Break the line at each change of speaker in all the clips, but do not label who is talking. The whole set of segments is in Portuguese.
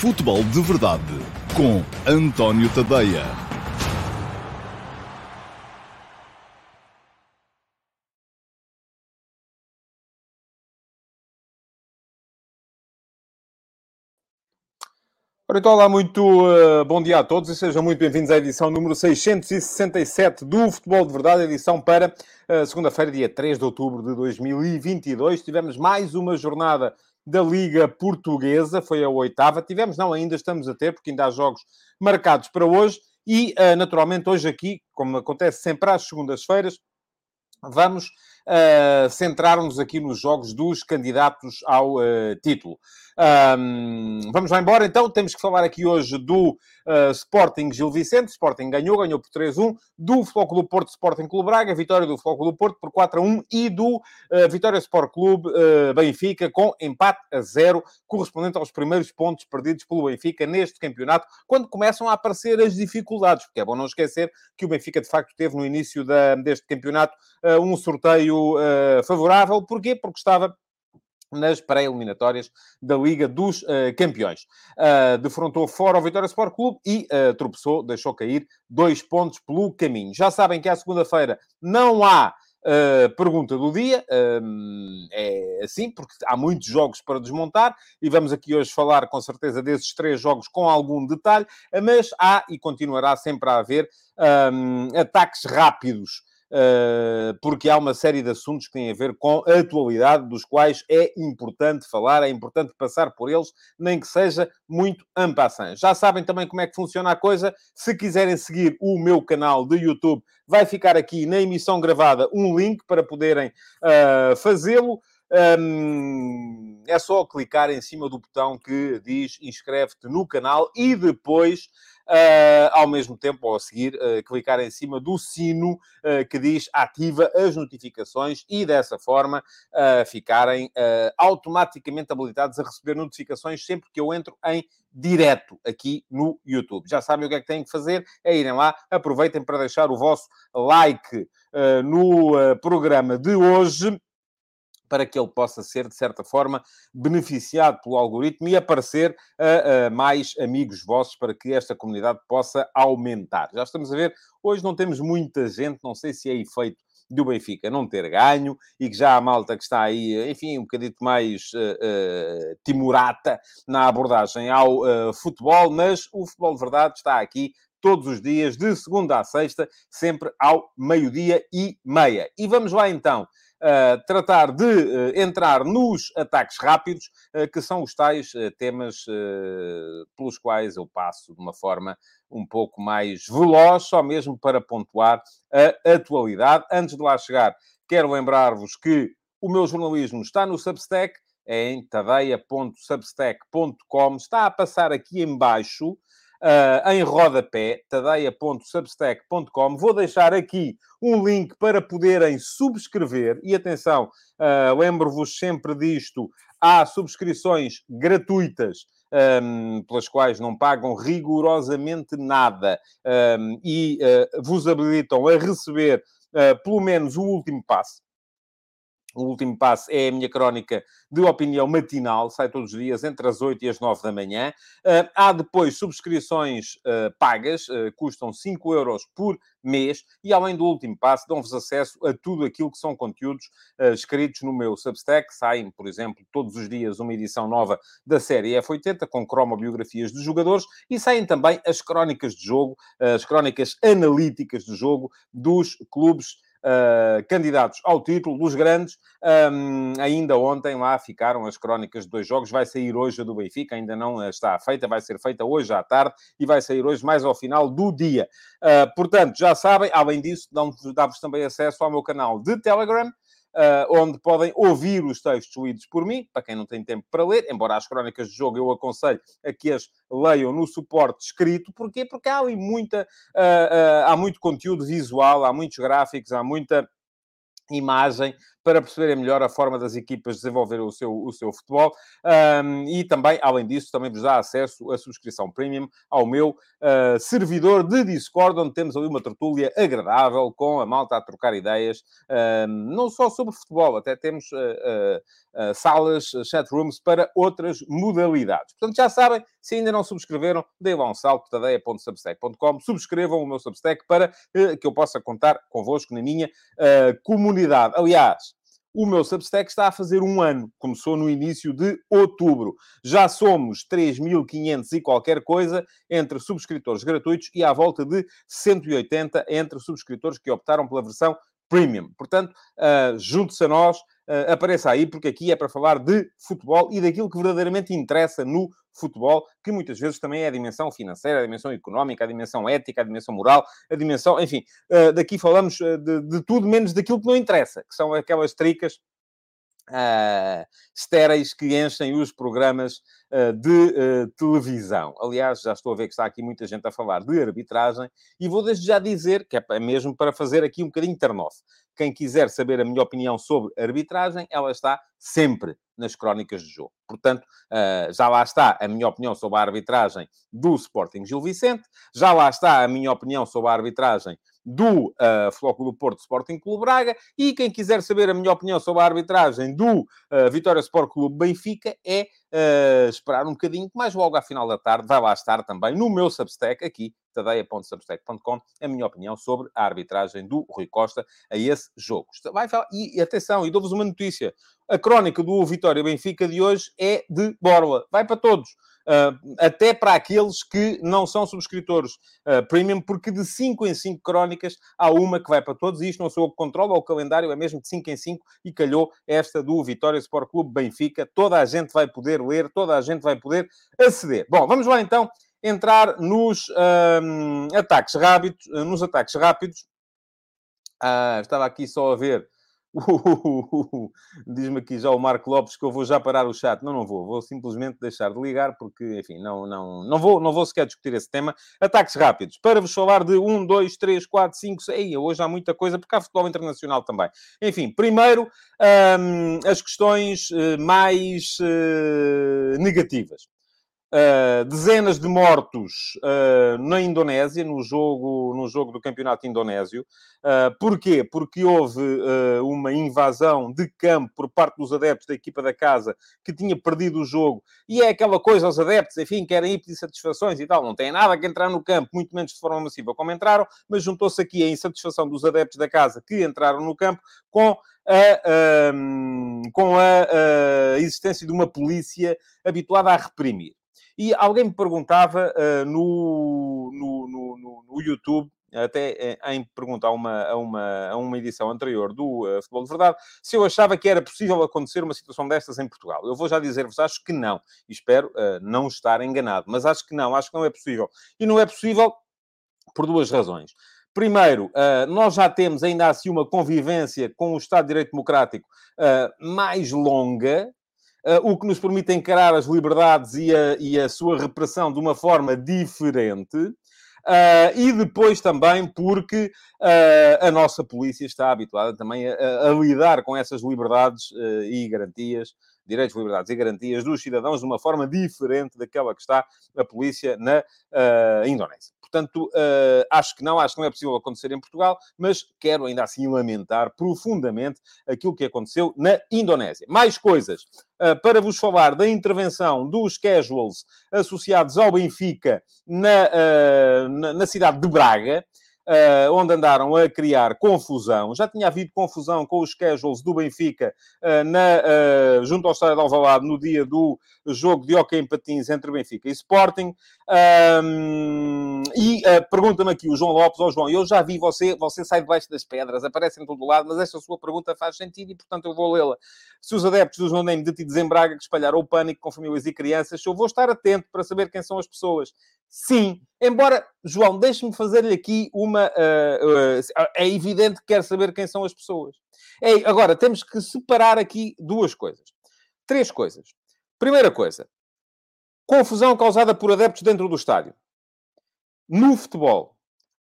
Futebol de Verdade com António Tadeia.
Então, olá, muito uh, bom dia a todos e sejam muito bem-vindos à edição número 667 do Futebol de Verdade, edição para uh, segunda-feira, dia 3 de outubro de 2022. Tivemos mais uma jornada da Liga Portuguesa, foi a oitava. Tivemos, não, ainda estamos a ter, porque ainda há jogos marcados para hoje. E, uh, naturalmente, hoje aqui, como acontece sempre às segundas-feiras, vamos uh, centrar-nos aqui nos jogos dos candidatos ao uh, título. Um, vamos lá embora, então. Temos que falar aqui hoje do uh, Sporting Gil Vicente. Sporting ganhou, ganhou por 3-1. Do do Porto, Sporting Clube Braga. Vitória do do Porto por 4-1. E do uh, Vitória Sport Clube uh, Benfica com empate a 0, correspondente aos primeiros pontos perdidos pelo Benfica neste campeonato, quando começam a aparecer as dificuldades. Porque é bom não esquecer que o Benfica, de facto, teve no início da, deste campeonato um sorteio favorável. Porquê? Porque estava nas pré-eliminatórias da Liga dos uh, Campeões. Uh, defrontou fora o Vitória Sport Clube e uh, tropeçou, deixou cair dois pontos pelo caminho. Já sabem que à segunda-feira não há uh, pergunta do dia, é assim, porque há muitos jogos para desmontar e vamos aqui hoje falar com certeza desses três jogos com algum detalhe, mas há e continuará sempre a haver um, ataques rápidos porque há uma série de assuntos que têm a ver com a atualidade, dos quais é importante falar, é importante passar por eles, nem que seja muito ampassant. Já sabem também como é que funciona a coisa. Se quiserem seguir o meu canal de YouTube, vai ficar aqui na emissão gravada um link para poderem uh, fazê-lo. Um, é só clicar em cima do botão que diz inscreve-te no canal e depois ao mesmo tempo, ou a seguir, uh, clicar em cima do sino uh, que diz ativa as notificações e dessa forma ficarem automaticamente habilitados a receber notificações sempre que eu entro em direto aqui no YouTube. Já sabem o que é que têm que fazer? É irem lá, aproveitem para deixar o vosso like no programa de hoje para que ele possa ser, de certa forma, beneficiado pelo algoritmo e aparecer a, a, mais amigos vossos para que esta comunidade possa aumentar. Já estamos a ver, hoje não temos muita gente, não sei se é efeito do Benfica não ter ganho e que já há malta que está aí, enfim, um bocadito mais uh, uh, timorata na abordagem ao uh, futebol, mas o futebol de verdade está aqui todos os dias, de segunda a sexta, sempre ao meio-dia e meia. E vamos lá então tratar de uh, entrar nos ataques rápidos, uh, que são os tais temas pelos quais eu passo de uma forma um pouco mais veloz, só mesmo para pontuar a atualidade. Antes de lá chegar, quero lembrar-vos que o meu jornalismo está no Substack, é em tadeia.substack.com. Está a passar aqui embaixo uh, em rodapé, tadeia.substack.com. Vou deixar aqui um link para poderem subscrever. E atenção, uh, lembro-vos sempre disto: há subscrições gratuitas. Um, pelas quais não pagam rigorosamente nada um, e uh, vos habilitam a receber uh, pelo menos o último passo. O último passo é a minha crónica de opinião matinal, sai todos os dias entre as 8 e as 9 da manhã. Uh, há depois subscrições uh, pagas, uh, custam 5 euros por mês, e além do último passo, dão-vos acesso a tudo aquilo que são conteúdos escritos no meu Substack. Saem, por exemplo, todos os dias uma edição nova da série F80, com cromobiografias de jogadores, e saem também as crónicas de jogo, as crónicas analíticas de jogo dos clubes uh, candidatos ao título, dos grandes. Um, ainda ontem lá ficaram as crónicas de dois jogos. Vai sair hoje a do Benfica, ainda não está feita, vai ser feita hoje à tarde e vai sair hoje mais ao final do dia. Uh, portanto, já sabem, além disso, dá-vos também acesso ao meu canal de Telegram onde podem ouvir os textos lidos por mim, para quem não tem tempo para ler, embora as crónicas de jogo eu aconselho a que as leiam no suporte escrito. Porquê? Porque há ali muita, uh, uh, há muito conteúdo visual, há muitos gráficos, há muita imagem para perceberem melhor a forma das equipas desenvolverem o seu, o seu futebol. Um, e também, além disso, também vos dá acesso à subscrição premium ao meu uh, servidor de Discord, onde temos ali uma tertúlia agradável com a malta a trocar ideias, não só sobre futebol, até temos uh, uh, salas, chatrooms para outras modalidades. Portanto, já sabem, Se ainda não subscreveram, deem lá um salto, tadeia.substack.com, subscrevam o meu Substack para que eu possa contar convosco na minha comunidade. Aliás, o meu Substack está a fazer um ano. Começou no início de outubro. Já somos 3.500 e qualquer coisa entre subscritores gratuitos e à volta de 180 entre subscritores que optaram pela versão Premium. Portanto, uh, junte-se a nós, uh, apareça aí, porque aqui é para falar de futebol e daquilo que verdadeiramente interessa no futebol, que muitas vezes também é a dimensão financeira, a dimensão económica, a dimensão ética, a dimensão moral, a dimensão, enfim, uh, daqui falamos de, de, tudo menos daquilo que não interessa, que são aquelas tricas uh, estéreis que enchem os programas uh, de uh, televisão. Aliás, já estou a ver que está aqui muita gente a falar de arbitragem e vou desde já dizer, que é mesmo para fazer aqui um bocadinho turn-off. Quem quiser saber a minha opinião sobre arbitragem, ela está sempre nas crónicas de jogo. Portanto, já lá está a minha opinião sobre a arbitragem do Sporting Gil Vicente, já lá está a minha opinião sobre a arbitragem do uh, Flóculo Porto Sporting Clube Braga e quem quiser saber a minha opinião sobre a arbitragem do uh, Vitória Sport Clube Benfica é uh, esperar um bocadinho, mais logo à final da tarde vai lá estar também no meu Substack aqui, tadeia.substack.com, a minha opinião sobre a arbitragem do Rui Costa a esse jogo. Vai, e atenção, e dou-vos uma notícia. A crónica do Vitória Benfica de hoje é de borla. Vai para todos. Uh, até para aqueles que não são subscritores uh, premium, porque de 5 em 5 crónicas há uma que vai para todos, e isto não sou eu que controlo, o calendário é mesmo de 5 em 5, e calhou esta do Vitória Sport Clube Benfica. Toda a gente vai poder ler, toda a gente vai poder aceder. Bom, vamos lá então entrar nos uh, ataques rápidos, nos ataques rápidos. Ah, estava aqui só a ver Diz-me aqui já o Marco Lopes que eu vou já parar o chat. Não, não vou. Vou simplesmente deixar de ligar porque, enfim, não, não, não, vou, não vou sequer discutir esse tema. Ataques rápidos. Para vos falar de 1, 2, 3, 4, 5, 6. Hoje há muita coisa porque há futebol internacional também. Enfim, primeiro, hum, as questões eh, mais uh, negativas. Uh, dezenas de mortos uh, na Indonésia, no jogo, no jogo do campeonato indonésio. Uh, porquê? Porque houve uma invasão de campo por parte dos adeptos da equipa da casa que tinha perdido o jogo. E é aquela coisa, os adeptos, enfim, querem ir pedir satisfações e tal. Não tem nada que entrar no campo, muito menos de forma massiva como entraram, mas juntou-se aqui a insatisfação dos adeptos da casa que entraram no campo com a, com a, a existência de uma polícia habituada a reprimir. E alguém me perguntava uh, no, no, no, no, YouTube, até eh, em pergunta a uma, a uma, a uma edição anterior do uh, Futebol de Verdade, se eu achava que era possível acontecer uma situação destas em Portugal. Eu vou já dizer-vos, acho que não. Espero uh, não estar enganado. Mas acho que não, acho que não é possível. E não é possível por duas razões. Primeiro, nós já temos ainda assim uma convivência com o Estado de Direito Democrático mais longa, o que nos permite encarar as liberdades e a, e a sua repressão de uma forma diferente. Uh, e depois também porque uh, a nossa polícia está habituada também a, a lidar com essas liberdades e garantias, direitos, liberdades e garantias dos cidadãos de uma forma diferente daquela que está a polícia na Indonésia. Portanto, uh, acho que não, acho que não é possível acontecer em Portugal, mas quero ainda assim lamentar profundamente aquilo que aconteceu na Indonésia. Mais coisas uh, para vos falar da intervenção dos casuals associados ao Benfica na, uh, na, na cidade de Braga uh, onde andaram a criar confusão. Já tinha havido confusão com os casuals do Benfica uh, na, uh, junto ao Estádio de Alvalade no dia do jogo de hockey em patins entre Benfica e Sporting. Um, e pergunta-me aqui o João Lopes, ó oh, João, eu já vi você, você sai debaixo das pedras, aparece em todo lado, mas esta sua pergunta faz sentido e, portanto, eu vou lê-la. Se os adeptos dos No Name detidos em Braga que espalharam o pânico com famílias e crianças, eu vou estar atento para saber quem são as pessoas. Sim, embora, João, deixe-me fazer-lhe aqui uma. Uh, uh, é evidente que quer saber quem são as pessoas. É, agora, temos que separar aqui duas coisas. Três coisas. Primeira coisa: confusão causada por adeptos dentro do estádio. No futebol,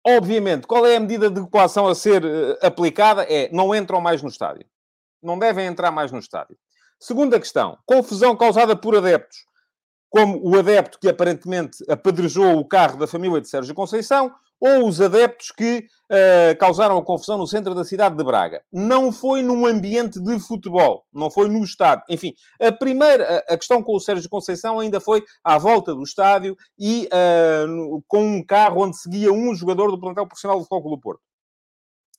obviamente, qual é a medida de coação a ser uh, aplicada? É não entram mais no estádio. Não devem entrar mais no estádio. Segunda questão: confusão causada por adeptos como o adepto que aparentemente apedrejou o carro da família de Sérgio Conceição, ou os adeptos que uh, causaram a confusão no centro da cidade de Braga. Não foi num ambiente de futebol, não foi no estádio. Enfim, a primeira, a questão com o Sérgio Conceição ainda foi à volta do estádio e uh, com um carro onde seguia um jogador do plantel profissional do Futebol do Porto.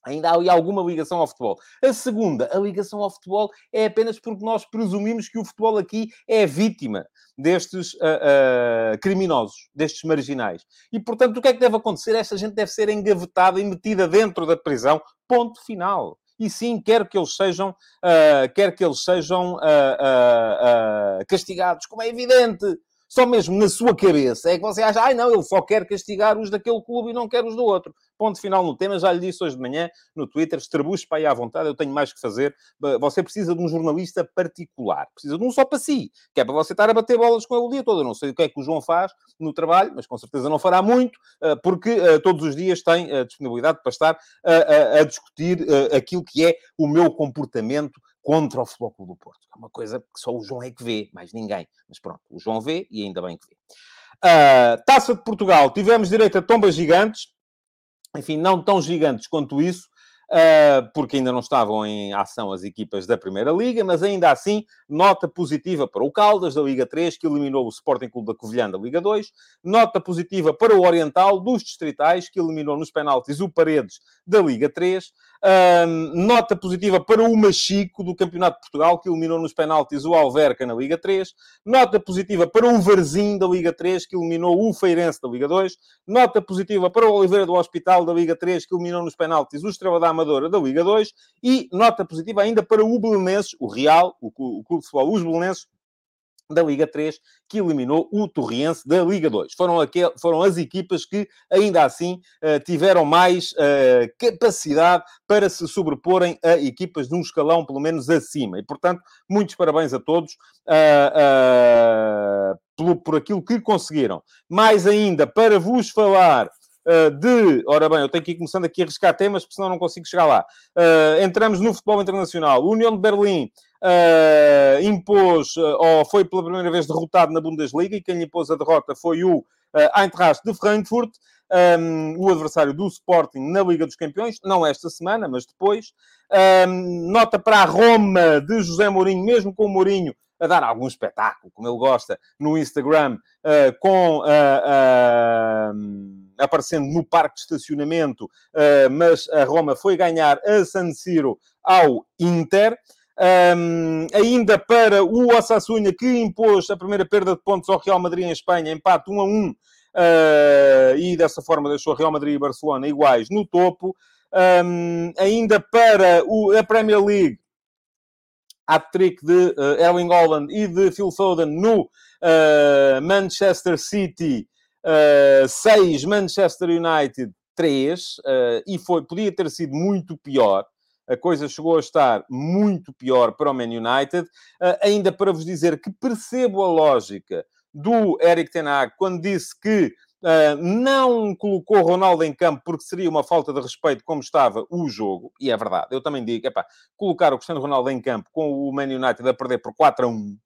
Ainda há alguma ligação ao futebol. A segunda, a ligação ao futebol é apenas porque nós presumimos que o futebol aqui é vítima destes uh, uh, criminosos, destes marginais. E, portanto, o que é que deve acontecer? Esta gente deve ser engavetada e metida dentro da prisão. Ponto final. E sim, quer que eles sejam, uh, que eles sejam castigados, como é evidente só mesmo na sua cabeça é que você acha, ai não, ele só quer castigar os daquele clube e não quer os do outro. Ponto final no tema, já lhe disse hoje de manhã no Twitter, estrebuche para aí à vontade, eu tenho mais que fazer. Você precisa de um jornalista particular, precisa de um só para si, que é para você estar a bater bolas com ele o dia todo. Eu não sei o que é que o João faz no trabalho, mas com certeza não fará muito, eh, porque eh, todos os dias tem a disponibilidade para estar a, a, a discutir eh, aquilo que é o meu comportamento contra o Futebol Clube do Porto. É uma coisa que só o João é que vê, mais ninguém. Mas pronto, o João vê e ainda bem que vê. Uh, Taça de Portugal, tivemos direito a tombas gigantes, enfim, não tão gigantes quanto isso, uh, porque ainda não estavam em ação as equipas da Primeira Liga, mas ainda assim, nota positiva para o Caldas, da Liga 3, que eliminou o Sporting Clube da Covilhã da Liga 2, nota positiva para o Oriental, dos Distritais, que eliminou nos penaltis o Paredes da Liga 3, nota positiva para o Machico do Campeonato de Portugal, que eliminou nos penaltis o Alverca na Liga 3. Nota positiva para o Varzim da Liga 3, que eliminou o Feirense da Liga 2. Nota positiva para o Oliveira do Hospital da Liga 3, que eliminou nos penaltis o Estrela da Amadora da Liga 2. E nota positiva ainda para o Belenenses, o Real, o, o Clube de Futebol, os Belenenses, da Liga 3, que eliminou o Torriense da Liga 2. Foram, aquel, foram as equipas que, ainda assim, uh, tiveram mais uh, capacidade para se sobreporem a equipas de um escalão, pelo menos, acima. E, portanto, muitos parabéns a todos uh, por, por aquilo que conseguiram. Mais ainda, para vos falar uh, de. Ora bem, eu tenho que ir começando aqui a arriscar temas, porque senão não consigo chegar lá. Uh, entramos no futebol internacional. União de Berlim uh, impôs, ou foi pela primeira vez derrotado na Bundesliga, e quem impôs a derrota foi o Eintracht de Frankfurt. Um, o adversário do Sporting na Liga dos Campeões, não esta semana, mas depois. Um, nota para a Roma de José Mourinho, mesmo com o Mourinho a dar algum espetáculo, como ele gosta, no Instagram, uh, com. Uh, aparecendo no parque de estacionamento, uh, mas a Roma foi ganhar a San Siro ao Inter. Um, ainda para o Osasuna, que impôs a primeira perda de pontos ao Real Madrid em Espanha, empate 1 a 1, uh, e dessa forma deixou Real Madrid e Barcelona iguais no topo. Um, ainda para o, a Premier League, hat-trick de uh, Erling Haaland e de Phil Foden no uh, Manchester City, 6 uh, Manchester United 3, uh, e foi, podia ter sido muito pior. A coisa chegou a estar muito pior para o Man United. Uh, ainda para vos dizer que percebo a lógica do Eric Ten Hag quando disse que Uh, não colocou Ronaldo em campo porque seria uma falta de respeito como estava o jogo, e é verdade, eu também digo, epá, colocar o Cristiano Ronaldo em campo com o Man United a perder por 4 a 1,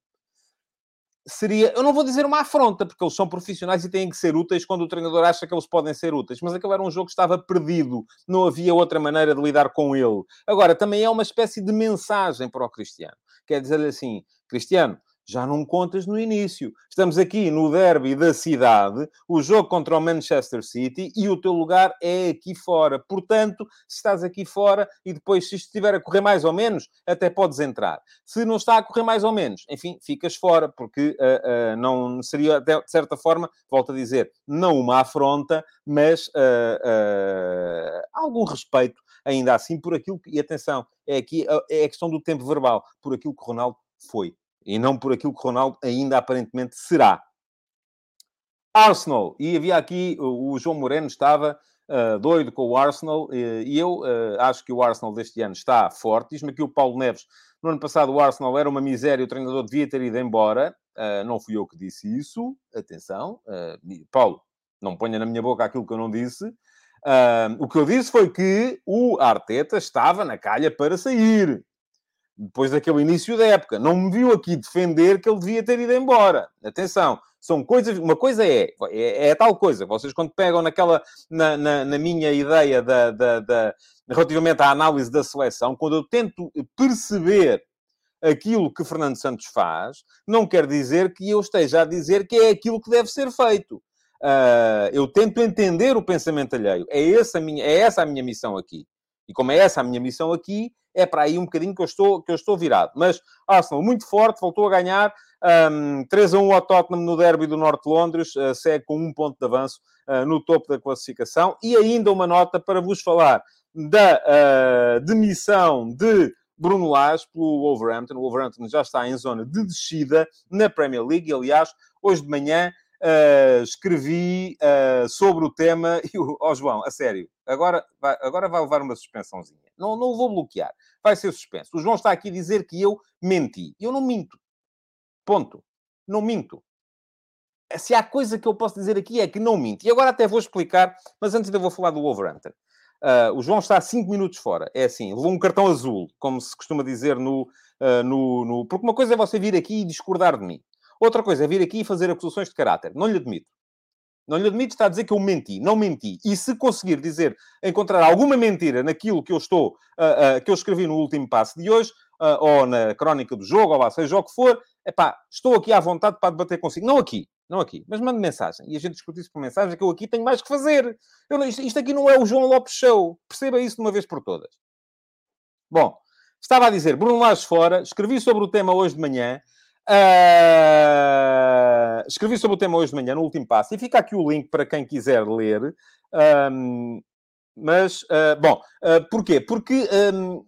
seria, eu não vou dizer uma afronta, porque eles são profissionais e têm que ser úteis quando o treinador acha que eles podem ser úteis, mas aquele era um jogo que estava perdido, não havia outra maneira de lidar com ele. Agora, também é uma espécie de mensagem para o Cristiano. Quer dizer assim, Cristiano, já não contas no início. Estamos aqui no derby da cidade, o jogo contra o Manchester City e o teu lugar é aqui fora. Portanto, se estás aqui fora e depois, se estiver a correr mais ou menos, até podes entrar. Se não está a correr mais ou menos, enfim, ficas fora, porque uh, uh, não seria, de certa forma, volto a dizer, não uma afronta, mas uh, algum respeito ainda assim por aquilo que, e atenção, é aqui é a questão do tempo verbal, por aquilo que Ronaldo foi e não por aquilo que Ronaldo ainda aparentemente será. Arsenal, e havia aqui, o João Moreno estava uh, doido com o Arsenal, e eu uh, acho que o Arsenal deste ano está forte. Diz-me aqui o Paulo Neves, no ano passado o Arsenal era uma miséria, o treinador devia ter ido embora. Uh, não fui eu que disse isso, atenção. Paulo, não ponha na minha boca aquilo que eu não disse. o que eu disse foi que o Arteta estava na calha para sair depois daquele início da época. Não me viu aqui defender que ele devia ter ido embora. Atenção, São coisas... Uma coisa é, é, é tal coisa. Vocês quando pegam naquela... Na, na, na minha ideia da, da, da, relativamente à análise da seleção, quando eu tento perceber aquilo que Fernando Santos faz, não quer dizer que eu esteja a dizer que é aquilo que deve ser feito. Uh, eu tento entender o pensamento alheio. É essa, minha, é essa a minha missão aqui. E como é essa a minha missão aqui, é para aí um bocadinho que eu estou, que eu estou virado. Mas Arsenal, muito forte, voltou a ganhar. Um, 3 a 1 ao Tottenham no derby do Norte de Londres, uh, segue com um ponto de avanço uh, no topo da classificação. E ainda uma nota para vos falar da uh, demissão de Bruno Lage pelo Wolverhampton. O Wolverhampton já está em zona de descida na Premier League. Aliás, hoje de manhã uh, escrevi uh, sobre o tema e o oh, João, a sério, agora vai, agora vai levar uma suspensãozinha. Não, não o vou bloquear, vai ser suspenso. O João está aqui a dizer que eu menti. Eu não minto. Ponto. Não minto. Se há coisa que eu posso dizer aqui é que não minto. E agora até vou explicar, mas antes eu vou falar do Wolverhampton. Uh, o João está 5 minutos fora. É assim, levou um cartão azul, como se costuma dizer no, uh, no, no, Porque uma coisa é você vir aqui e discordar de mim. Outra coisa é vir aqui e fazer acusações de caráter. Não lhe admito. Não lhe admito, está a dizer que eu menti. Não menti. E se conseguir dizer, encontrar alguma mentira naquilo que eu estou, uh, uh, que eu escrevi no último passo de hoje, uh, ou na crónica do jogo, ou lá seja o que for, epá, estou aqui à vontade para debater consigo. Não aqui. Não aqui. Mas mande mensagem. E a gente discute isso por mensagem, que eu aqui tenho mais que fazer. Eu, isto, isto aqui não é o João Lopes Show. Perceba isso de uma vez por todas. Bom, estava a dizer, Bruno Lage fora, escrevi sobre o tema hoje de manhã, Uh, escrevi sobre o tema hoje de manhã, no último passo, e fica aqui o link para quem quiser ler. Um, mas, uh, bom, uh, porquê? Porque um,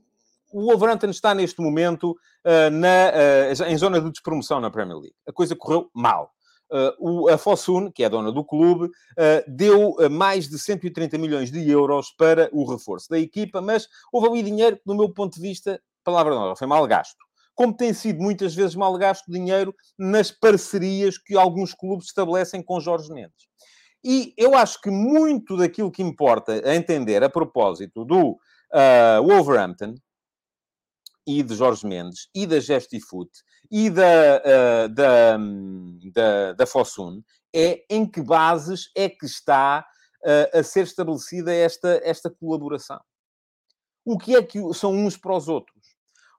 o Wolverhampton está neste momento uh, na, em zona de despromoção na Premier League. A coisa correu mal. o, a Fosun, que é a dona do clube, deu mais de 130 milhões de euros para o reforço da equipa, mas houve ali dinheiro, do meu ponto de vista, palavra não, foi mal gasto como tem sido muitas vezes mal gasto dinheiro nas parcerias que alguns clubes estabelecem com Jorge Mendes. E eu acho que muito daquilo que importa a entender a propósito do uh, Wolverhampton e de Jorge Mendes e da Gestifoot e da, uh, da, da, da Fosun é em que bases é que está uh, a ser estabelecida esta, esta colaboração. O que é que são uns para os outros?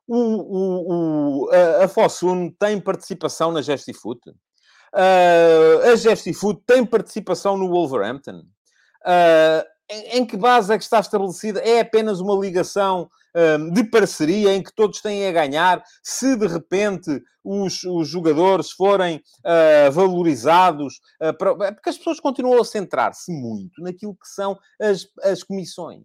O, o, o, a, a Fosun tem participação na Gestifoot. Uh, a Gestifoot tem participação no Wolverhampton. Uh, em, em, que base é que está estabelecida? É apenas uma ligação uh, de parceria em que todos têm a ganhar se de repente os, os jogadores forem uh, valorizados, uh, para... porque as pessoas continuam a centrar-se muito naquilo que são as, as comissões.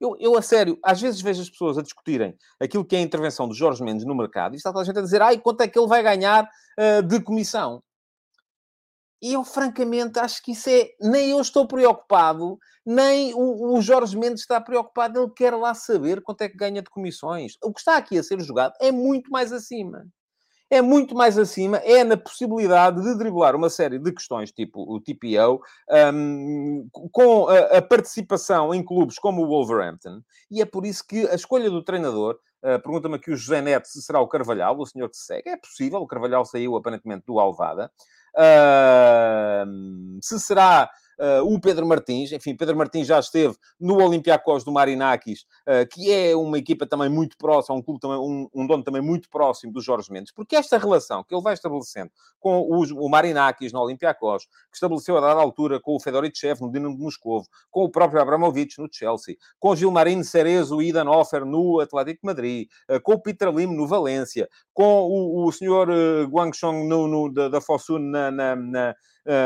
Eu, eu, a sério, às vezes vejo as pessoas a discutirem aquilo que é a intervenção de Jorge Mendes no mercado e está toda a gente a dizer, ai, quanto é que ele vai ganhar uh, de comissão? E eu, francamente, acho que isso é... Nem eu estou preocupado, nem o, o Jorge Mendes está preocupado. Ele quer lá saber quanto é que ganha de comissões. O que está aqui a ser jogado é muito mais acima é muito mais acima, é na possibilidade de driblar uma série de questões, tipo o TPO, um, com a, a, participação em clubes como o Wolverhampton, e é por isso que a escolha do treinador, uh, pergunta-me aqui o José Neto se será o Carvalhal, o senhor que se segue, é possível, o Carvalhal saiu aparentemente do Alvada, uh, se será o Pedro Martins, enfim, Pedro Martins já esteve no Olympiacos do Marinakis, uh, que é uma equipa também muito próxima, um clube também, um, um, dono também muito próximo do Jorge Mendes, porque esta relação que ele vai estabelecendo com os, o Marinakis no Olympiacos, que estabeleceu a dada altura com o Fedorichev no Dinamo de Moscovo, com o próprio Abramovich no Chelsea, com Gilmarino Cerezo e Idan Offer no Atlético Madrid, uh, com o Peter Lim no Valência, com o, o senhor Guangchong no, no, da, da Fosun na, na, na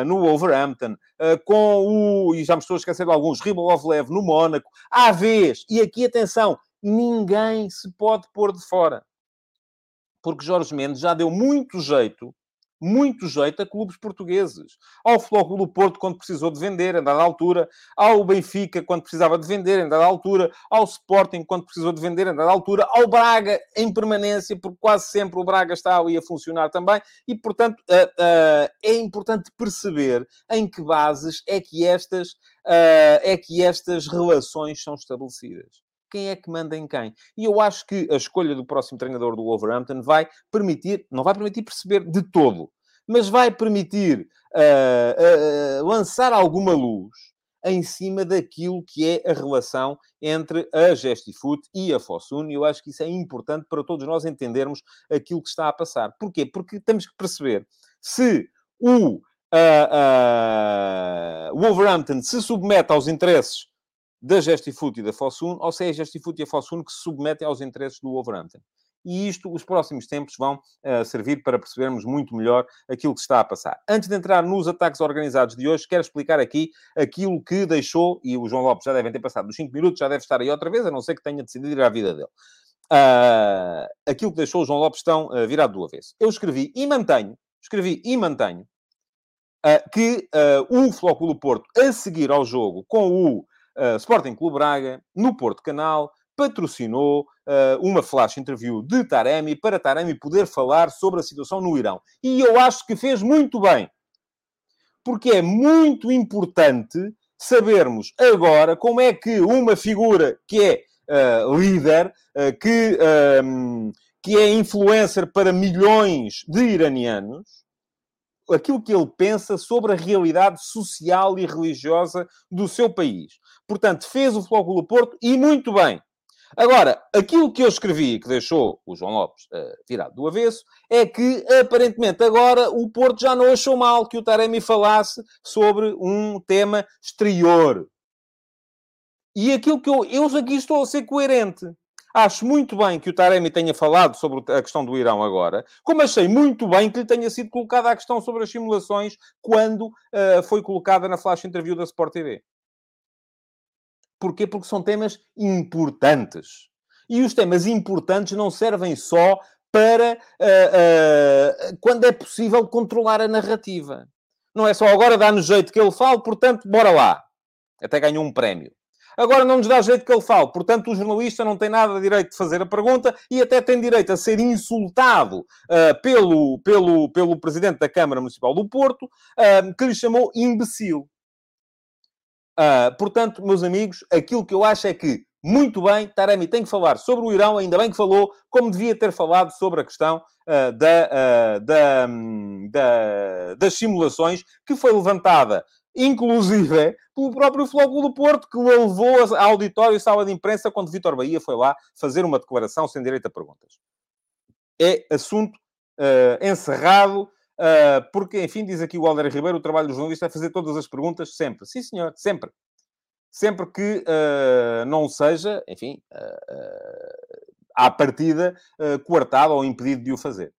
no Wolverhampton, uh, com o, e já me estou a esquecer de alguns, Ribolovlev no Mónaco, à vez, e aqui atenção, ninguém se pode pôr de fora. Porque Jorge Mendes já deu muito jeito muito jeito a clubes portugueses. Ao Flóculo do Porto, quando precisou de vender, em dada altura. Ao Benfica, quando precisava de vender, em dada altura. Ao Sporting, quando precisou de vender, em dada altura. Ao Braga, em permanência, porque quase sempre o Braga está ali a funcionar também. E, portanto, é importante perceber em que bases é que estas, é que estas relações são estabelecidas quem é que manda em quem. E eu acho que a escolha do próximo treinador do Wolverhampton vai permitir, não vai permitir perceber de todo, mas vai permitir uh, uh, lançar alguma luz em cima daquilo que é a relação entre a Gestifoot e a Fosun. E eu acho que isso é importante para todos nós entendermos aquilo que está a passar. Porquê? Porque temos que perceber se o uh, Wolverhampton se submete aos interesses da Gestifoot e da Fosun, ou se é a Gestifoot e a Fosun que se submetem aos interesses do Wolverhampton. E isto, os próximos tempos vão uh, servir para percebermos muito melhor aquilo que está a passar. Antes de entrar nos ataques organizados de hoje, quero explicar aqui aquilo que deixou, e o João Lopes já devem ter passado os 5 minutos, já deve estar aí outra vez, a não ser que tenha decidido ir à vida dele. Uh, aquilo que deixou o João Lopes tão uh, virado do avesso. Eu escrevi e mantenho, escrevi e mantenho, uh, que o Flóculo Porto, a seguir ao jogo com o Sporting Clube Braga, no Porto Canal, patrocinou uh, uma flash interview de Taremi para Taremi poder falar sobre a situação no Irão. E eu acho que fez muito bem. Porque é muito importante sabermos agora como é que uma figura que é uh, líder, uh, que, um, que é influencer para milhões de iranianos, aquilo que ele pensa sobre a realidade social e religiosa do seu país. Portanto, fez o Flóculo Porto e muito bem. Agora, aquilo que eu escrevi, que deixou o João Lopes uh, tirado do avesso, é que aparentemente agora o Porto já não achou mal que o Taremi falasse sobre um tema exterior. E aquilo que eu, eu aqui estou a ser coerente. Acho muito bem que o Taremi tenha falado sobre a questão do Irão agora, como achei muito bem que lhe tenha sido colocada a questão sobre as simulações quando uh, foi colocada na flash interview da Sport TV. Porquê? Porque são temas importantes. E os temas importantes não servem só para uh, uh, quando é possível controlar a narrativa. Não é só agora dá-nos jeito que ele fale, portanto, bora lá. Até ganhou um prémio. Agora não nos dá jeito que ele fale, portanto, o jornalista não tem nada de direito de fazer a pergunta e até tem direito a ser insultado uh, pelo, pelo, pelo presidente da Câmara Municipal do Porto, que lhe chamou imbecil. Uh, portanto, meus amigos, aquilo que eu acho é que, muito bem, Taremi tem que falar sobre o Irão, ainda bem que falou, como devia ter falado sobre a questão uh, da, uh, da, um, da, das simulações, que foi levantada, inclusive, pelo próprio Flóculo do Porto, que levou a auditório e sala de imprensa quando Vitor Bahia foi lá fazer uma declaração sem direito a perguntas. É assunto encerrado, Uh, porque, enfim, diz aqui o Alder Ribeiro, o trabalho do jornalista é fazer todas as perguntas sempre. Sim, senhor, sempre. Sempre que uh, não seja, enfim, uh, à partida, coartado ou impedido de o fazer.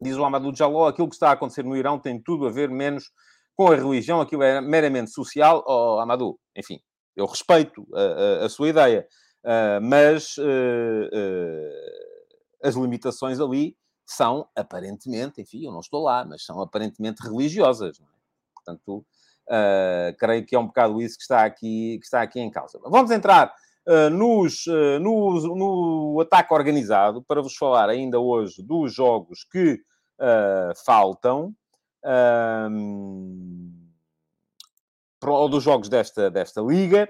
Diz o Amadou Jaló, aquilo que está a acontecer no Irão tem tudo a ver menos com a religião, aquilo é meramente social. Oh, Amadou, enfim, eu respeito a, a, a sua ideia, mas as limitações ali são aparentemente, enfim, eu não estou lá, mas são aparentemente religiosas. É? Portanto, uh, creio que é um bocado isso que está aqui, que está aqui em causa. Vamos entrar uh, nos, uh, no, no, ataque organizado para vos falar ainda hoje dos jogos que faltam. ou dos jogos desta, desta liga,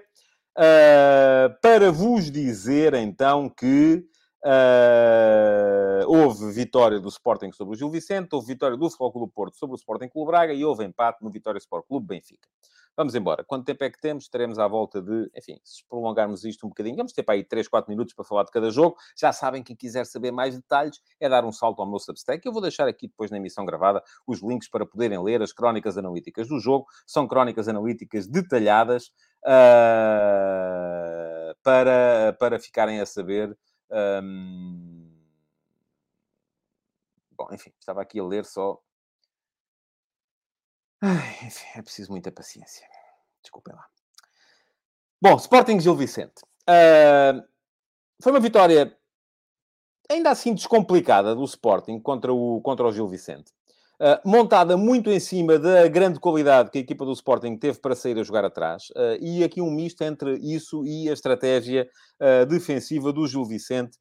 para vos dizer então que Uh, houve vitória do Sporting sobre o Gil Vicente, houve vitória do Futebol Clube Porto sobre o Sporting Clube Braga e houve empate no Vitória Sport Clube Benfica. Vamos embora. Quanto tempo é que temos? Estaremos à volta de, enfim, se prolongarmos isto um bocadinho, vamos ter para aí 3, 4 minutos para falar de cada jogo. Já sabem, quem quiser saber mais detalhes é dar um salto ao meu Substack. Eu vou deixar aqui depois na emissão gravada os links para poderem ler as crónicas analíticas do jogo. São crónicas analíticas detalhadas uh, para, para ficarem a saber um... Bom, enfim, estava aqui a ler só. Ai, enfim, é preciso muita paciência. Desculpem lá. Bom, Sporting Gil Vicente. Uh... Foi uma vitória ainda assim descomplicada do Sporting contra o, contra o Gil Vicente. Uh, montada muito em cima da grande qualidade que a equipa do Sporting teve para sair a jogar atrás, uh, e aqui um misto entre isso e a estratégia uh, defensiva do Gil Vicente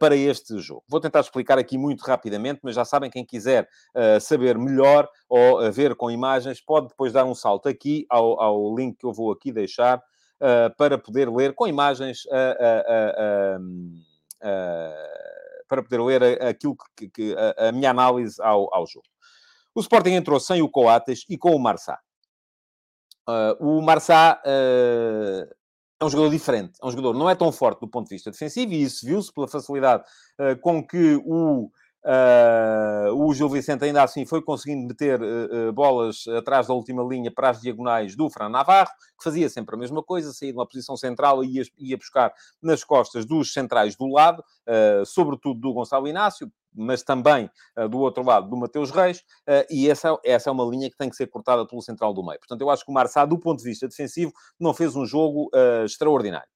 para este jogo. Vou tentar explicar aqui muito rapidamente, mas já sabem, quem quiser saber melhor ou ver com imagens, pode depois dar um salto aqui ao, ao link que eu vou aqui deixar para poder ler com imagens para poder ler aquilo que, que a, a minha análise ao, ao jogo. O Sporting entrou sem o Coates e com o Marçá. Uh, o Marçá uh, é um jogador diferente. É um jogador não é tão forte do ponto de vista defensivo e isso viu-se pela facilidade uh, com que o o Gil Vicente ainda assim foi conseguindo meter bolas atrás da última linha para as diagonais do Fran Navarro, que fazia sempre a mesma coisa, saía de uma posição central e ia, ia buscar nas costas dos centrais do lado, sobretudo do Gonçalo Inácio, mas também do outro lado do Mateus Reis, e essa, essa é uma linha que tem que ser cortada pelo central do meio. Portanto, eu acho que o Marçá, do ponto de vista defensivo, não fez um jogo extraordinário.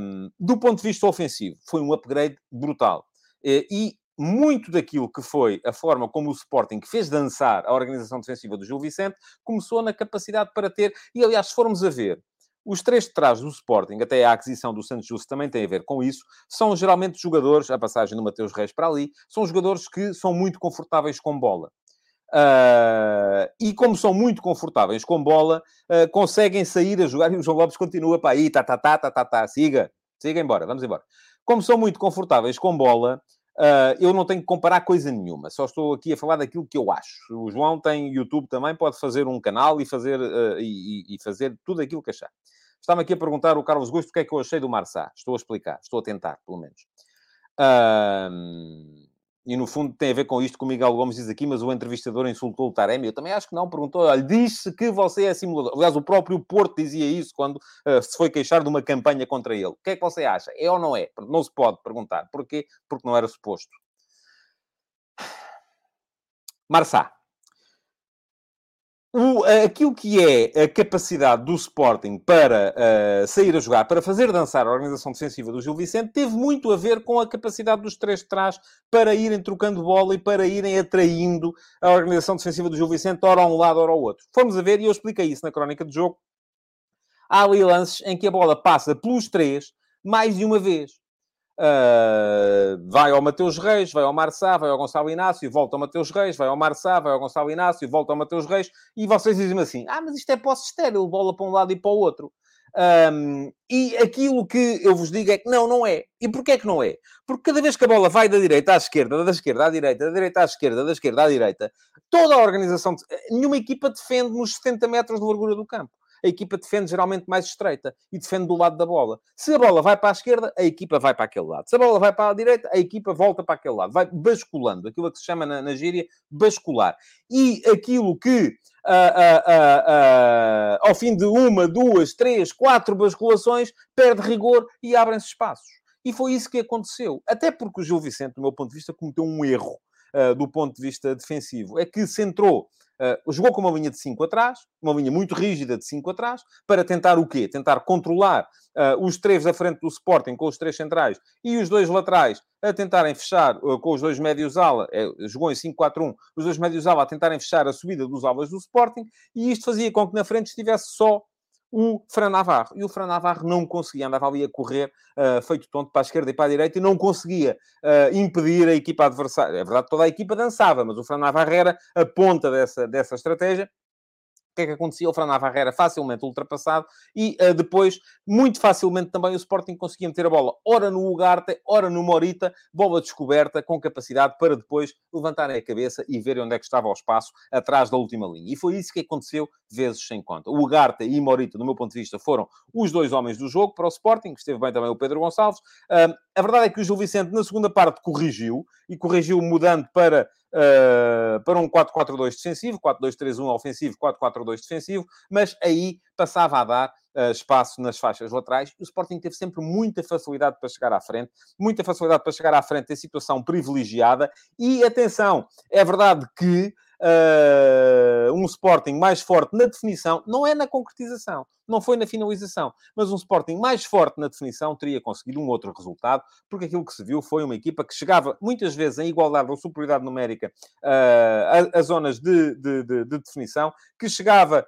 Um, do ponto de vista ofensivo, foi um upgrade brutal. E muito daquilo que foi a forma como o Sporting fez dançar a organização defensiva do Gil Vicente começou na capacidade para ter, e aliás, se formos a ver, os três de trás do Sporting, até a aquisição do Santos Justo também tem a ver com isso, são geralmente jogadores, a passagem do Mateus Reis para ali, são jogadores que são muito confortáveis com bola. Uh, e como são muito confortáveis com bola, uh, conseguem sair a jogar e o João Lopes continua para aí, tá, tá, tá, tá, tá, tá, siga, siga embora, vamos embora. Como são muito confortáveis com bola, Uh, eu não tenho que comparar coisa nenhuma, só estou aqui a falar daquilo que eu acho. O João tem YouTube também, pode fazer um canal e fazer, e, e, fazer tudo aquilo que achar. Estava aqui a perguntar o Carlos Gusto o que é que eu achei do Marçá. Estou a explicar, estou a tentar, pelo menos. Uh, e no fundo tem a ver com isto que o Miguel Gomes diz aqui, mas o entrevistador insultou o Taremi. Eu também acho que não, perguntou, olha, disse que você é simulador. Aliás, o próprio Porto dizia isso quando uh, se foi queixar de uma campanha contra ele. O que é que você acha? É ou não é? Não se pode perguntar. Porquê? Porque não era suposto. Marçá o, aquilo que é a capacidade do Sporting para uh, sair a jogar, para fazer dançar a organização defensiva do Gil Vicente, teve muito a ver com a capacidade dos três de trás para irem trocando bola e para irem atraindo a organização defensiva do Gil Vicente, ora a um lado, ora ao outro. Fomos a ver, e eu expliquei isso na crónica de jogo, há ali lances em que a bola passa pelos três mais de uma vez. Uh, vai ao Mateus Reis, vai ao Marçá, vai ao Gonçalo Inácio, volta ao Mateus Reis, vai ao Marçá, vai ao Gonçalo Inácio, volta ao Mateus Reis, e vocês dizem assim: ah, mas isto é posse estéril, bola para um lado e para o outro. Um, e aquilo que eu vos digo é que não, não é. E porquê é que não é? Porque cada vez que a bola vai da direita à esquerda, da esquerda à direita, da direita à esquerda, da esquerda à direita, toda a organização, nenhuma equipa defende nos 70 metros de largura do campo a equipa defende geralmente mais estreita e defende do lado da bola. Se a bola vai para a esquerda, a equipa vai para aquele lado. Se a bola vai para a direita, a equipa volta para aquele lado. Vai basculando, aquilo que se chama na, na gíria bascular. E aquilo que Uh, uh, uh, ao fim de uma, duas, três, quatro basculações, perde rigor e abrem-se espaços. E foi isso que aconteceu. Até porque o Gil Vicente, do meu ponto de vista, cometeu um erro do ponto de vista defensivo. É que centrou Uh, jogou com uma linha de 5 atrás, uma linha muito rígida de 5 atrás, para tentar o quê? Tentar controlar uh, os três à frente do Sporting com os três centrais e os dois laterais a tentarem fechar uh, com os dois médios ala, é, jogou em 5-4-1, os dois médios ala a tentarem fechar a subida dos alas do Sporting e isto fazia com que na frente estivesse só o Fran Navarro. E o Fran Navarro não conseguia, andava ali a correr, uh, feito tonto para a esquerda e para a direita, e não conseguia uh, impedir a equipa adversária. É verdade, toda a equipa dançava, mas o Fran Navarro era a ponta dessa, dessa estratégia que é que acontecia? O Fran Navarro era facilmente ultrapassado e uh, depois, muito facilmente também, o Sporting conseguia meter a bola ora no Ugarte, ora no Morita, bola descoberta, com capacidade para depois levantarem a cabeça e verem onde é que estava o espaço atrás da última linha. E foi isso que aconteceu vezes sem conta. O Ugarte e Morita, do meu ponto de vista, foram os dois homens do jogo para o Sporting, esteve bem também o Pedro Gonçalves. Uh, a verdade é que o Gil Vicente, na segunda parte, corrigiu, e corrigiu mudando para uh, para um 4-4-2 defensivo, 4-2-3-1 ofensivo, 4-4-2 defensivo, mas aí passava a dar uh, espaço nas faixas laterais. O Sporting teve sempre muita facilidade para chegar à frente, muita facilidade para chegar à frente em situação privilegiada. E atenção, é verdade que uh, um Sporting mais forte na definição, não é na concretização, não foi na finalização, mas um Sporting mais forte na definição teria conseguido um outro resultado, porque aquilo que se viu foi uma equipa que chegava muitas vezes em igualdade ou superioridade numérica uh, a, a, zonas de, de, de, de definição, que chegava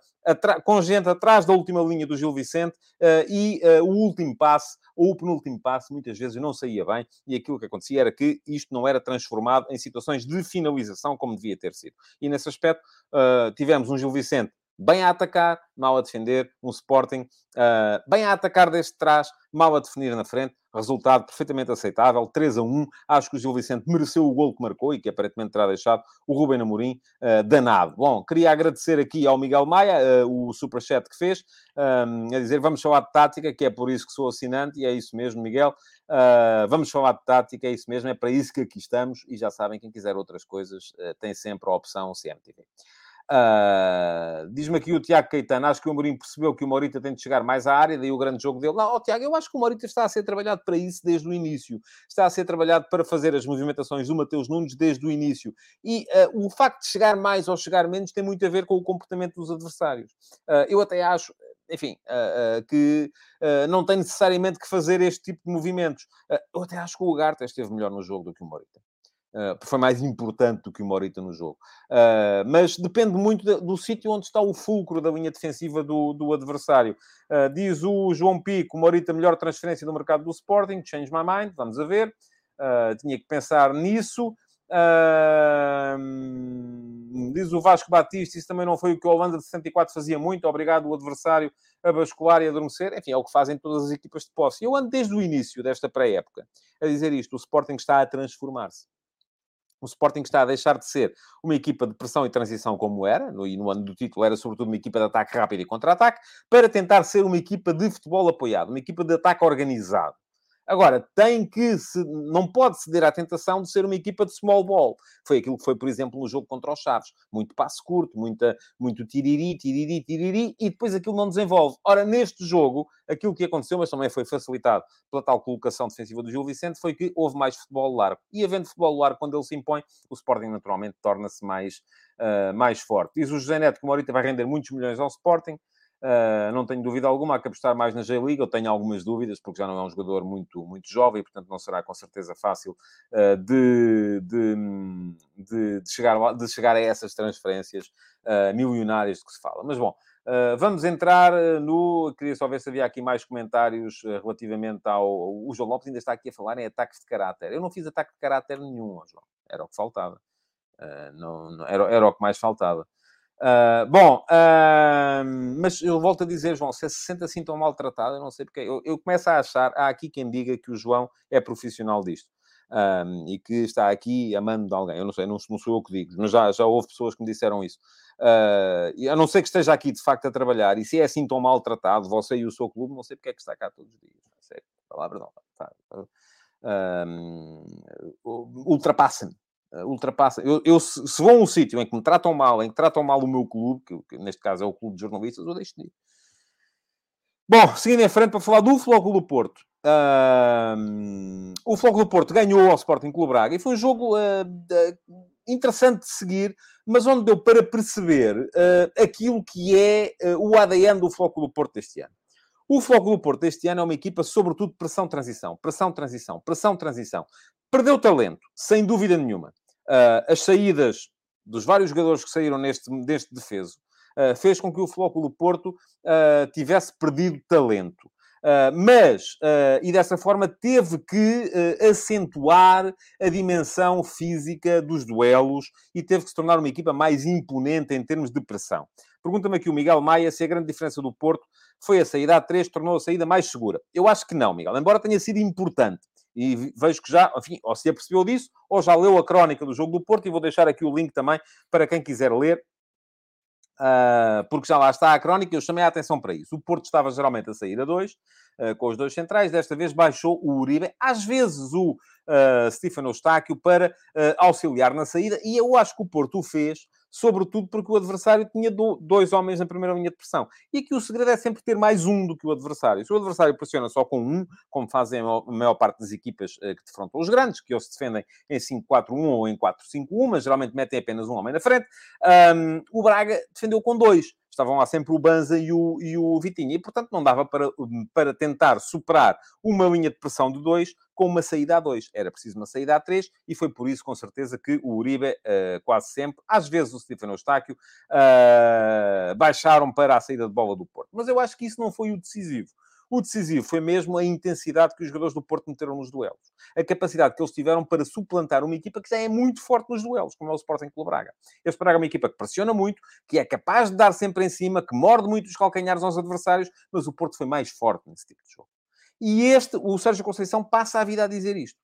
com gente atrás da última linha do Gil Vicente uh, e uh, o último passe ou o penúltimo passe muitas vezes não saía bem e aquilo que acontecia era que isto não era transformado em situações de finalização como devia ter sido. E nesse aspecto uh, tivemos um Gil Vicente bem a atacar, mal a defender, um Sporting uh, bem a atacar desde trás, mal a definir na frente, resultado perfeitamente aceitável, 3 a 1. Acho que o Gil Vicente mereceu o gol que marcou e que aparentemente terá deixado o Rubem Amorim uh, danado. Bom, queria agradecer aqui ao Miguel Maia uh, o superchat que fez, um, a dizer vamos falar de tática, que é por isso que sou assinante, e é isso mesmo, Miguel. Vamos falar de tática, é isso mesmo, é para isso que aqui estamos, e já sabem, quem quiser outras coisas tem sempre a opção CMTV. Uh, Diz-me aqui o Tiago Caetano, acho que o Mourinho percebeu que o Morita tem de chegar mais à área, daí o grande jogo dele. Não, oh, Tiago, eu acho que o Morita está a ser trabalhado para isso desde o início. Está a ser trabalhado para fazer as movimentações do Mateus Nunes desde o início. E uh, o facto de chegar mais ou chegar menos tem muito a ver com o comportamento dos adversários. Uh, eu até acho, enfim, que não tem necessariamente que fazer este tipo de movimentos. eu até acho que o Ugarte esteve melhor no jogo do que o Morita. Uh, foi mais importante do que o Morita no jogo. Uh, mas depende muito do, do sítio onde está o fulcro da linha defensiva do, do adversário. Uh, diz o João Pico, Morita, melhor transferência do mercado do Sporting, change my mind, vamos a ver. tinha que pensar nisso. diz o Vasco Batista, isso também não foi o que o Holanda de 64 fazia muito, obrigado o adversário a bascular e a adormecer. Enfim, é o que fazem todas as equipas de posse. Eu ando desde o início desta pré-época a dizer isto, o Sporting está a transformar-se o Sporting está a deixar de ser uma equipa de pressão e transição como era, no, e no ano do título era sobretudo uma equipa de ataque rápido e contra-ataque, para tentar ser uma equipa de futebol apoiado, uma equipa de ataque organizado. Agora, tem que se, não pode ceder à tentação de ser uma equipa de small ball. Foi aquilo que foi, por exemplo, no jogo contra os Chaves. Muito passo curto, muita, muito tiriri, tiriri, tiriri, e depois aquilo não desenvolve. Ora, neste jogo, aquilo que aconteceu, mas também foi facilitado pela tal colocação defensiva do Gil Vicente, foi que houve mais futebol largo. E havendo futebol largo, quando ele se impõe, o Sporting naturalmente torna-se mais, uh, mais forte. Diz o José Neto que o Morita vai render muitos milhões ao Sporting. Uh, não tenho dúvida alguma, há que apostar mais na J-League. Eu tenho algumas dúvidas, porque já não é um jogador muito, muito jovem, portanto não será com certeza fácil uh, de, de, de, de, chegar, de chegar a essas transferências uh, milionárias de que se fala. Mas bom, vamos entrar no. Queria só ver se havia aqui mais comentários relativamente ao. O João Lopes ainda está aqui a falar em ataques de caráter. Eu não fiz ataque de caráter nenhum, João. Era o que faltava. Não, não, era, era o que mais faltava. Uh, bom, uh, mas eu volto a dizer, João, se se sente assim tão maltratado, eu não sei porque. Eu, eu, começo a achar, há aqui quem diga que o João é profissional disto. Um, e que está aqui amando de alguém. Eu não sei, não, não sou eu que digo, mas já, já houve pessoas que me disseram isso. Uh, a não ser que esteja aqui de facto a trabalhar, e se é assim tão maltratado, você e o seu clube, não sei porque é que está cá todos os dias. Sério, palavra não. Tá, ultrapassa-me. Uh, ultrapassa. Eu, eu se, se, vou a um sítio em que me tratam mal, em que tratam mal o meu clube, que, que neste caso é o clube de jornalistas, eu deixo de ir. Bom, seguindo em frente para falar do Flóculo Porto. Uh, o Flóculo Porto ganhou ao Sporting Clube Braga e foi um jogo uh, interessante de seguir, mas onde deu para perceber uh, aquilo que é o ADN do Flóculo Porto deste ano. O Flóculo Porto deste ano é uma equipa, sobretudo, pressão-transição, pressão-transição, pressão-transição. Perdeu talento, sem dúvida nenhuma. Uh, as saídas dos vários jogadores que saíram neste, neste defeso uh, fez com que o Flóculo Porto uh, tivesse perdido talento. mas, e dessa forma, teve que acentuar a dimensão física dos duelos e teve que se tornar uma equipa mais imponente em termos de pressão. Pergunta-me aqui o Miguel Maia se a grande diferença do Porto foi a saída a 3, tornou a saída mais segura. Eu acho que não, Miguel, embora tenha sido importante. E vejo que já, enfim, ou se apercebeu disso, ou já leu a crónica do jogo do Porto, e vou deixar aqui o link também para quem quiser ler, uh, porque já lá está a crónica, eu chamei a atenção para isso. O Porto estava geralmente a sair a dois, uh, com os dois centrais, desta vez baixou o Uribe, às vezes o uh, Stefano Eustáquio, para auxiliar na saída, e eu acho que o Porto o fez sobretudo porque o adversário tinha dois homens na primeira linha de pressão. E aqui o segredo é sempre ter mais um do que o adversário. Se o adversário pressiona só com um, como fazem a maior parte das equipas eh, que defrontam os grandes, que ou se defendem em 5-4-1 ou em 4-5-1, mas geralmente metem apenas um homem na frente, um, o Braga defendeu com dois estavam lá sempre o Banza e o, e o Vitinha. E, portanto, não dava para, para tentar superar uma linha de pressão de dois com uma saída a dois. Era preciso uma saída a três e foi por isso, com certeza, que o Uribe, uh, quase sempre, às vezes o Stefano Eustáquio, uh, baixaram para a saída de bola do Porto. Mas eu acho que isso não foi o decisivo. O decisivo foi mesmo a intensidade que os jogadores do Porto meteram nos duelos. A capacidade que eles tiveram para suplantar uma equipa que já é muito forte nos duelos, como é o Sporting Clube Braga. Este Braga é uma equipa que pressiona muito, que é capaz de dar sempre em cima, que morde muito os calcanhares aos adversários, mas o Porto foi mais forte nesse tipo de jogo. E este, o Sérgio Conceição passa a vida a dizer isto.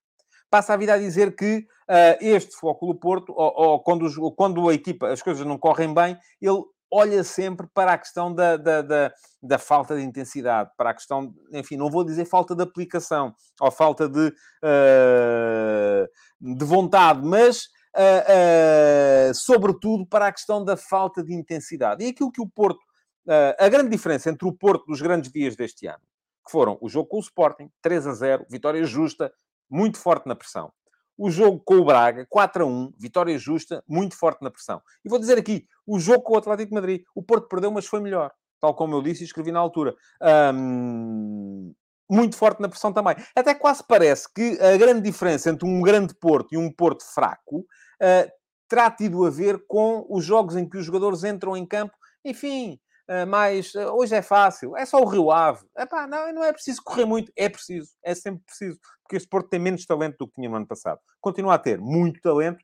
Passa a vida a dizer que uh, este do Porto, ou, ou quando, os, quando a equipa, as coisas não correm bem, ele olha sempre para a questão da, da, da, da, falta de intensidade, para a questão, enfim, não vou dizer falta de aplicação ou falta de, uh, de vontade, mas uh, uh, sobretudo para a questão da falta de intensidade. E aquilo que o Porto, a grande diferença entre o Porto dos grandes dias deste ano, que foram o jogo com o Sporting, 3 a 0, vitória justa, muito forte na pressão. O jogo com o Braga, 4 a 1, vitória justa, muito forte na pressão. E vou dizer aqui, o jogo com o Atlético de Madrid, o Porto perdeu, mas foi melhor. Tal como eu disse e escrevi na altura. Um, muito forte na pressão também. Até quase parece que a grande diferença entre um grande Porto e um Porto fraco uh, terá tido a ver com os jogos em que os jogadores entram em campo, enfim, mais... Uh, hoje é fácil, é só o Rio Ave. Epá, não, não é preciso correr muito. É preciso, é sempre preciso porque este Porto tem menos talento do que tinha no ano passado. Continua a ter muito talento,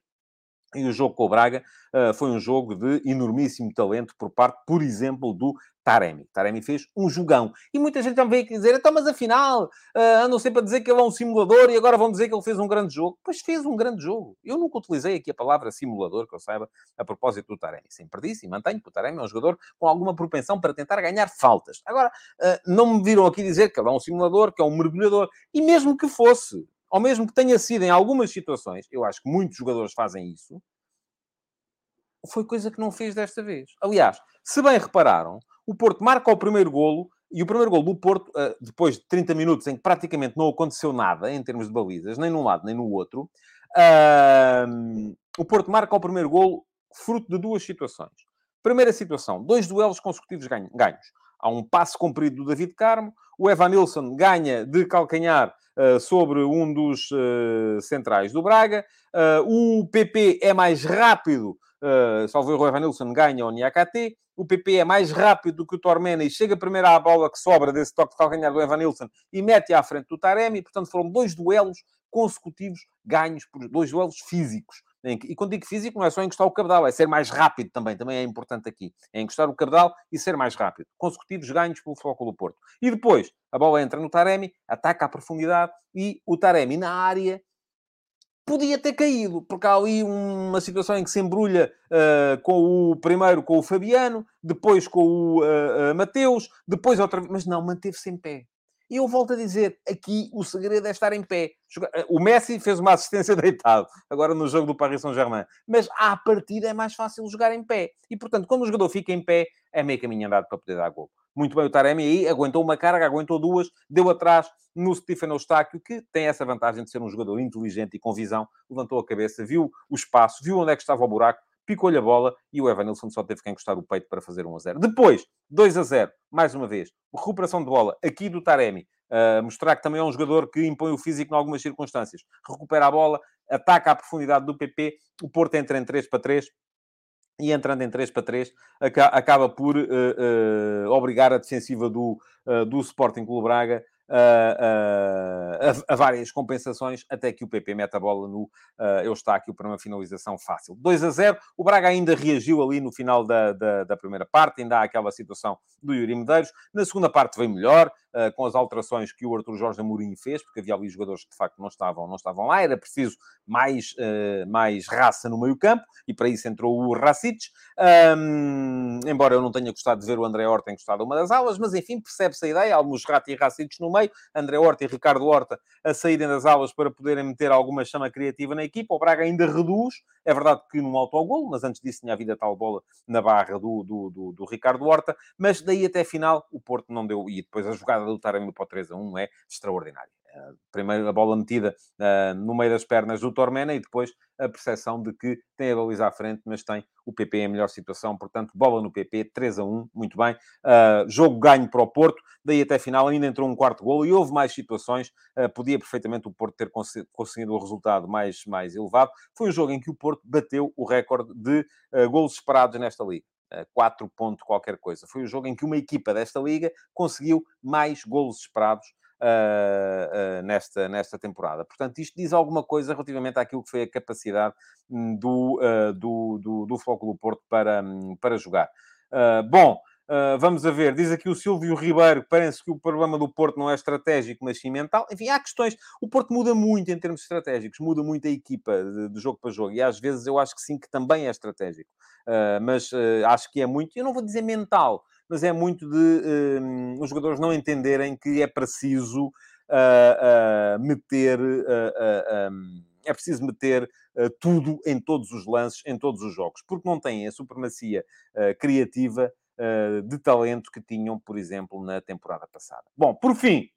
e o jogo com o Braga uh, foi um jogo de enormíssimo talento por parte, por exemplo, do Taremi. Taremi fez um jogão. E muita gente também veio dizer, então, mas afinal, uh, andam sempre a dizer que ele é um simulador e agora vão dizer que ele fez um grande jogo. Pois fez um grande jogo. Eu nunca utilizei aqui a palavra simulador, que eu saiba, a propósito do Taremi. Sempre disse e mantenho que o Taremi é um jogador com alguma propensão para tentar ganhar faltas. Agora, uh, não me viram aqui dizer que ele é um simulador, que é um mergulhador. E mesmo que fosse, ou mesmo que tenha sido em algumas situações, eu acho que muitos jogadores fazem isso, foi coisa que não fez desta vez. Aliás, se bem repararam, o Porto marca o primeiro golo e o primeiro golo do Porto, ah, depois de 30 minutos em que praticamente não aconteceu nada em termos de balizas, nem num lado nem no outro, o Porto marca o primeiro golo fruto de duas situações. Primeira situação, dois duelos consecutivos ganhos. Há um passe comprido do David Carmo, o Evan Nilsson ganha de calcanhar uh, sobre um dos uh, centrais do Braga, uh, o PP é mais rápido Uh, salvo erro, o Evanilson ganha o Niakate. O PP é mais rápido do que o Tormena e chega primeiro à bola que sobra desse toque de calcanhar do Evanilson e mete à frente do Taremi. Portanto, foram dois duelos consecutivos ganhos por dois duelos físicos. E quando digo físico, não é só encostar o cabedal, é ser mais rápido também. Também é importante aqui. É encostar o cabedal e ser mais rápido. Consecutivos ganhos pelo Futebol do Porto. E depois, a bola entra no Taremi, ataca à profundidade e o Taremi na área podia ter caído, porque há ali uma situação em que se embrulha uh, com o primeiro com o Fabiano, depois com o uh, uh, Mateus, depois outra vez, mas não, manteve-se em pé. E eu volto a dizer, aqui o segredo é estar em pé. O Messi fez uma assistência deitado, agora no jogo do Paris Saint-Germain. Mas à partida é mais fácil jogar em pé. E, portanto, quando o jogador fica em pé, é meio caminho andado para poder dar gol. Muito bem o Taremi aí, aguentou uma carga, aguentou duas, deu atrás no Stephen Eustáquio, que tem essa vantagem de ser um jogador inteligente e com visão, levantou a cabeça, viu o espaço, viu onde é que estava o buraco, picou-lhe a bola e o Evanilson só teve que encostar o peito para fazer 1 a 0. Depois, 2 a 0, mais uma vez, recuperação de bola aqui do Taremi, uh, mostrar que também é um jogador que impõe o físico em algumas circunstâncias. Recupera a bola, ataca a profundidade do PP, o Porto entra em 3 para 3, e entrando em 3 para 3, acaba por uh, uh, obrigar a defensiva do, uh, do Sporting Clube Braga a, a, várias compensações, até que o PP mete a bola no uh, Eustáquio para uma finalização fácil. 2 a 0. O Braga ainda reagiu ali no final da, da, da primeira parte, ainda há aquela situação do Yuri Medeiros. Na segunda parte veio melhor, uh, com as alterações que o Arthur Jorge Amorim fez, porque havia ali jogadores que de facto não estavam, não estavam lá, era preciso mais, uh, mais raça no meio campo, e para isso entrou o Racic. Um, embora eu não tenha gostado de ver o André Horta encostado a uma das aulas, mas enfim, percebe-se a ideia, alguns Rati e Racic no meio, André Horta e Ricardo Horta a saírem das aulas para poderem meter alguma chama criativa na equipa. O Braga ainda reduz, é verdade que num autogolo, mas antes disso tinha havido a tal bola na barra do, do, do, do Ricardo Horta, mas daí até final o Porto não deu, e depois a jogada do Taremi para o 3 a 1 é extraordinária. Primeiro a bola metida uh, no meio das pernas do Tormena e depois a percepção de que tem a baliza à frente, mas tem o PP em melhor situação. Portanto, bola no PP, 3 a 1, muito bem. Uh, jogo ganho para o Porto, daí até final ainda entrou um quarto golo e houve mais situações. Uh, podia perfeitamente o Porto ter conseguido o resultado mais, mais elevado. Foi um jogo em que o Porto bateu o recorde de golos esperados nesta liga. 4 ponto qualquer coisa. Foi o jogo em que uma equipa desta liga conseguiu mais golos esperados uh, nesta, nesta temporada. Portanto, isto diz alguma coisa relativamente àquilo que foi a capacidade hum, do, uh, do, do, do Flóculo Porto para, um, para jogar. bom, Uh, vamos a ver, diz aqui o Silvio Ribeiro, parece que o problema do Porto não é estratégico, mas sim mental. Enfim, há questões. O Porto muda muito em termos estratégicos, muda muito a equipa de, de jogo para jogo, e às vezes eu acho que sim, que também é estratégico. Uh, mas uh, acho que é muito, eu não vou dizer mental, mas é muito de os jogadores não entenderem que é preciso meter. Um, é preciso meter uh, tudo em todos os lances, em todos os jogos, porque não têm a supremacia uh, criativa uh, de talento que tinham, por exemplo, na temporada passada. Bom, por fim,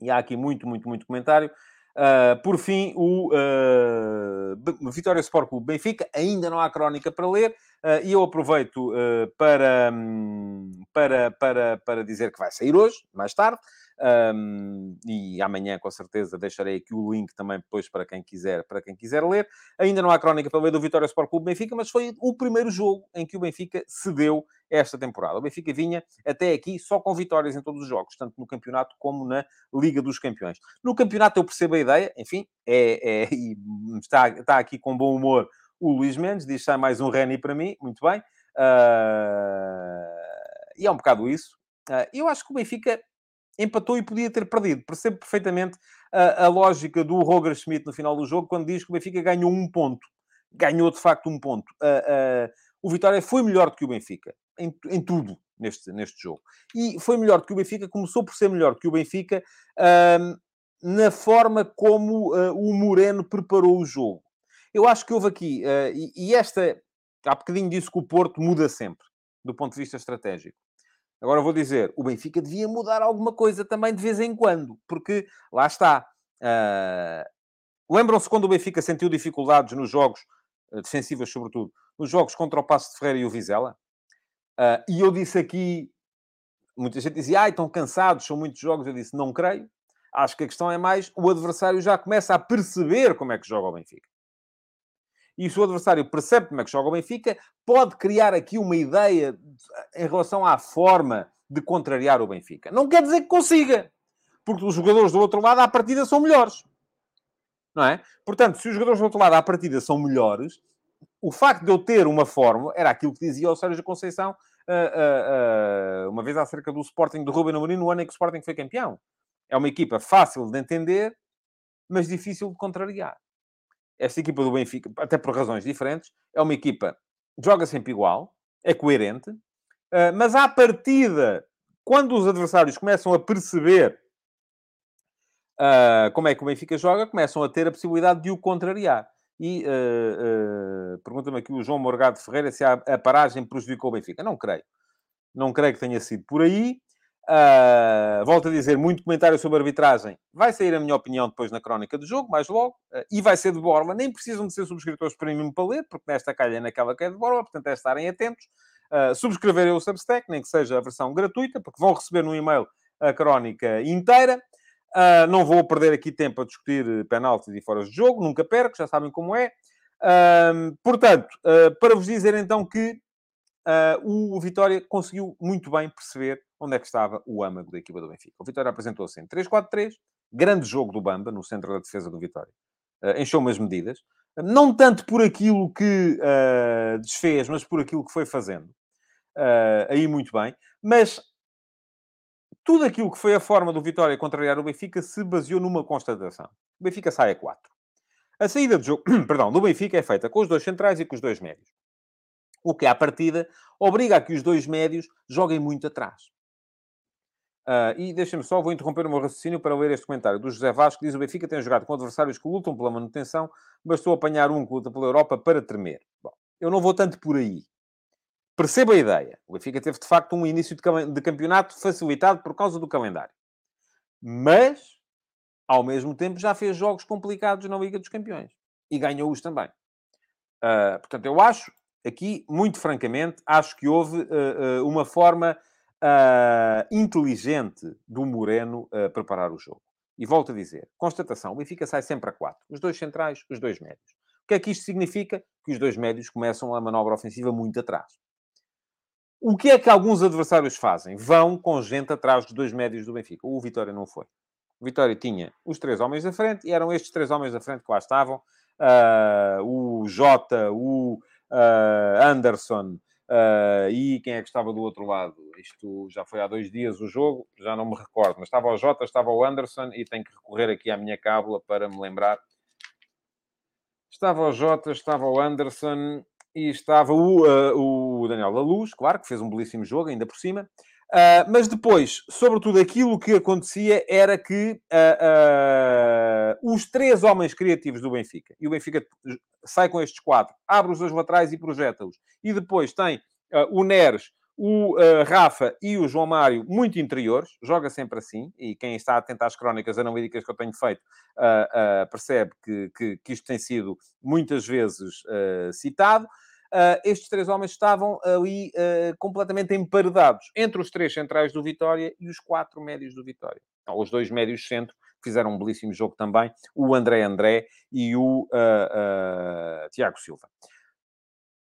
e há aqui muito, muito, muito comentário. Uh, por fim, o uh, Vitória Sport Clube Benfica, ainda não há crónica para ler, uh, e eu aproveito para, um, para, para, para dizer que vai sair hoje, mais tarde, um, e amanhã, com certeza, deixarei aqui o link também depois para quem quiser, para quem quiser ler. Ainda não há crónica para ler do Vitória Sport Clube Benfica, mas foi o primeiro jogo em que o Benfica cedeu esta temporada. O Benfica vinha até aqui só com vitórias em todos os jogos, tanto no campeonato como na Liga dos Campeões. No campeonato eu percebo a ideia, enfim, é, é está, está aqui com bom humor o Luís Mendes, diz sai mais um Reni para mim, muito bem. Uh, e é um bocado isso. Uh, eu acho que o Benfica empatou e podia ter perdido. Percebo perfeitamente a, a, lógica do Roger Schmidt no final do jogo, quando diz que o Benfica ganhou um ponto. Ganhou, de facto, um ponto. Uh, uh, o Vitória foi melhor do que o Benfica, em, em, tudo, neste, neste jogo. E foi melhor do que o Benfica, começou por ser melhor do que o Benfica uh, na forma como o Moreno preparou o jogo. Eu acho que houve aqui, e, e esta, há bocadinho disse que o Porto muda sempre, do ponto de vista estratégico. Agora vou dizer, o Benfica devia mudar alguma coisa também de vez em quando, porque lá está. Uh, Lembram-se quando o Benfica sentiu dificuldades nos jogos, uh, defensivas sobretudo, nos jogos contra o Passo de Ferreira e o Vizela? Uh, e eu disse aqui, muita gente dizia, ai, estão cansados, são muitos jogos. Eu disse, não creio. Acho que a questão é mais, o adversário já começa a perceber como é que joga o Benfica e se o adversário percebe como é que joga o Benfica, pode criar aqui uma ideia em relação à forma de contrariar o Benfica. Não quer dizer que consiga, porque os jogadores do outro lado à partida são melhores. Não é? Portanto, se os jogadores do outro lado à partida são melhores, o facto de eu ter uma fórmula, era aquilo que dizia o Sérgio Conceição uh, uh, uh, uma vez acerca do Sporting do Ruben Amorim no ano em que o Sporting foi campeão. É uma equipa fácil de entender, mas difícil de contrariar esta equipa do Benfica, até por razões diferentes, é uma equipa que joga sempre igual, é coerente, uh, mas à partida, quando os adversários começam a perceber uh, como é que o Benfica joga, começam a ter a possibilidade de o contrariar. E uh, pergunta-me aqui o João Morgado Ferreira se a, a paragem prejudicou o Benfica. Não creio. Não creio que tenha sido por aí. Uh, volto a dizer, muito comentário sobre arbitragem. Vai sair a minha opinião depois na crónica do jogo, mais logo. Uh, e vai ser de borla. Nem precisam de ser subscritores premium para ler, porque nesta calha é naquela que é de borla. Portanto, é estarem atentos. Uh, subscreverem o Substack, nem que seja a versão gratuita, porque vão receber no e-mail a crónica inteira. Uh, não vou perder aqui tempo a discutir penaltis e fora de jogo. Nunca perco, já sabem como é. portanto, para vos dizer então que o Vitória conseguiu muito bem perceber onde é que estava o âmago da equipa do Benfica. O Vitória apresentou-se em 3-4-3, grande jogo do Bamba, no centro da defesa do Vitória. Uh, encheu umas medidas, não tanto por aquilo que uh, desfez, mas por aquilo que foi fazendo. Uh, aí muito bem. Mas tudo aquilo que foi a forma do Vitória contrariar o Benfica se baseou numa constatação. O Benfica sai a 4. A saída do jogo, perdão, do Benfica é feita com os dois centrais e com os dois médios. O que, à partida, obriga a que os dois médios joguem muito atrás. Uh, e deixem-me só, vou interromper o meu raciocínio para ler este comentário do José Vasco, que diz o Benfica tem jogado com adversários que lutam pela manutenção, bastou apanhar um que luta pela Europa para tremer. Bom, eu não vou tanto por aí. Perceba a ideia. O Benfica teve, de facto, um início de campeonato facilitado por causa do calendário. Mas, ao mesmo tempo, já fez jogos complicados na Liga dos Campeões. E ganhou-os também. Uh, portanto, eu acho, aqui, muito francamente, acho que houve uh, uma forma uh, inteligente do Moreno preparar o jogo. E volto a dizer, constatação, o Benfica sai sempre a quatro. Os dois centrais, os dois médios. O que é que isto significa? Que os dois médios começam a manobra ofensiva muito atrás. O que é que alguns adversários fazem? Vão com gente atrás dos dois médios do Benfica. O Vitória não foi. O Vitória tinha os três homens da frente e eram estes três homens da frente que lá estavam. Uh, o Jota, o uh, Anderson uh, e quem é que estava do outro lado? Isto já foi há dois dias o jogo, já não me recordo, mas estava o Jota, estava o Anderson e tenho que recorrer aqui à minha cábula para me lembrar. Estava o Jota, estava o Anderson e estava o, uh, o Daniel Laluz, claro, que fez um belíssimo jogo, ainda por cima. Uh, mas depois, sobretudo, aquilo que acontecia era que uh, os três homens criativos do Benfica, e o Benfica sai com estes quatro, abre os dois laterais e projeta-os. E depois tem o Neres, o Rafa e o João Mário muito interiores, joga sempre assim, e quem está atento às crónicas analíticas que eu tenho feito percebe que, que, que, isto tem sido muitas vezes citado. Uh, estes três homens estavam ali uh, completamente emparedados entre os três centrais do Vitória e os quatro médios do Vitória. Então, os dois médios centro fizeram um belíssimo jogo também, o André André e o uh, Tiago Silva.